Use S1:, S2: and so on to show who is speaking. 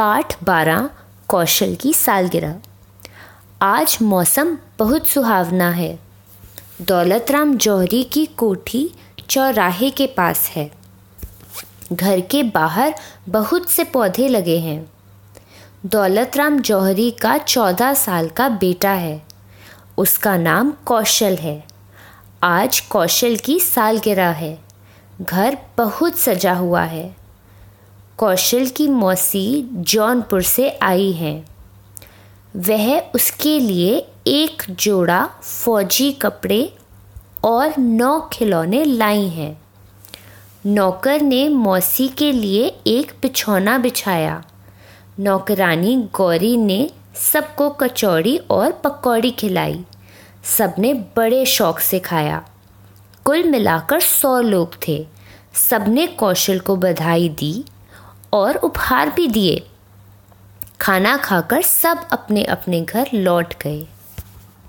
S1: पाठ बारह कौशल की सालगिरह। आज मौसम बहुत सुहावना है। दौलत राम जौहरी की कोठी चौराहे के पास है। घर के बाहर बहुत से पौधे लगे हैं। दौलत राम जौहरी का चौदह साल का बेटा है। उसका नाम कौशल है। आज कौशल की सालगिरह है। घर बहुत सजा हुआ है। कौशल की मौसी जौनपुर से आई है। वह उसके लिए एक जोड़ा फौजी कपड़े और नौ खिलौने लाई हैं। नौकर ने मौसी के लिए एक बिछौना बिछाया। नौकरानी गौरी ने सबको कचौड़ी और पकौड़ी खिलाई। सबने बड़े शौक से खाया। कुल मिलाकर सौ लोग थे। सबने कौशल को बधाई दी और उपहार भी दिए। खाना खाकर सब अपने अपने घर लौट गए।